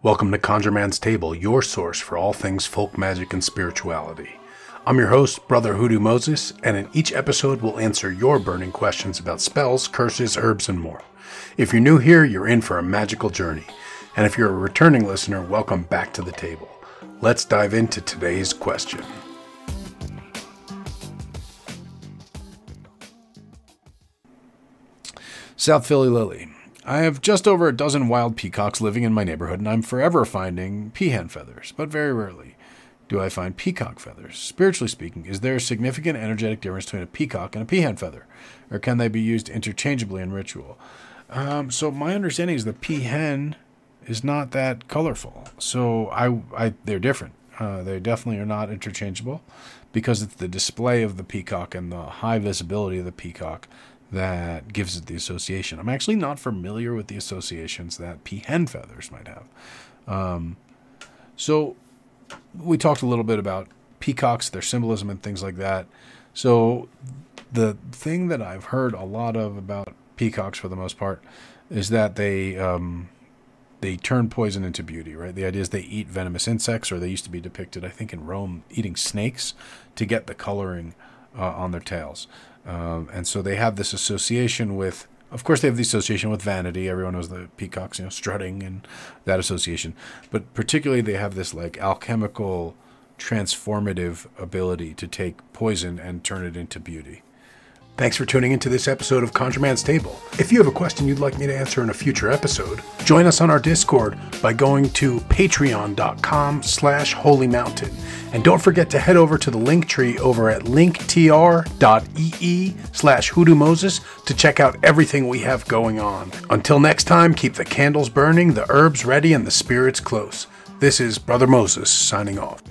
Welcome to Conjure Man's Table, your source for all things folk magic and spirituality. I'm your host, Brother Hoodoo Moses, and in each episode we'll answer your burning questions about spells, curses, herbs, and more. If you're new here, you're in for a magical journey. And if you're a returning listener, welcome back to the table. Let's dive into today's question. South Philly Lily. I have just over a dozen wild peacocks living in my neighborhood, and I'm forever finding peahen feathers, but very rarely do I find peacock feathers. Spiritually speaking, is there a significant energetic difference between a peacock and a peahen feather, or can they be used interchangeably in ritual? Um, so my understanding is the peahen is not that colorful, so I, I they're different. Uh, they definitely are not interchangeable because it's the display of the peacock and the high visibility of the peacock that gives it the association. I'm actually not familiar with the associations that peahen feathers might have. Um, so we talked a little bit about peacocks, their symbolism, and things like that. So the thing that I've heard a lot of about peacocks, for the most part, is that they um, they turn poison into beauty. Right? The idea is they eat venomous insects, or they used to be depicted, I think, in Rome, eating snakes to get the coloring uh, on their tails. Um, and so they have this association with, of course, they have the association with vanity. Everyone knows the peacocks, you know, strutting and that association. But particularly, they have this like alchemical, transformative ability to take poison and turn it into beauty. Thanks for tuning into this episode of Conjure Man's Table. If you have a question you'd like me to answer in a future episode, join us on our Discord by going to patreon.com slash holy mountain. And don't forget to head over to the link tree over at linktr.ee slash hoodoo to check out everything we have going on. Until next time, keep the candles burning, the herbs ready, and the spirits close. This is Brother Moses signing off.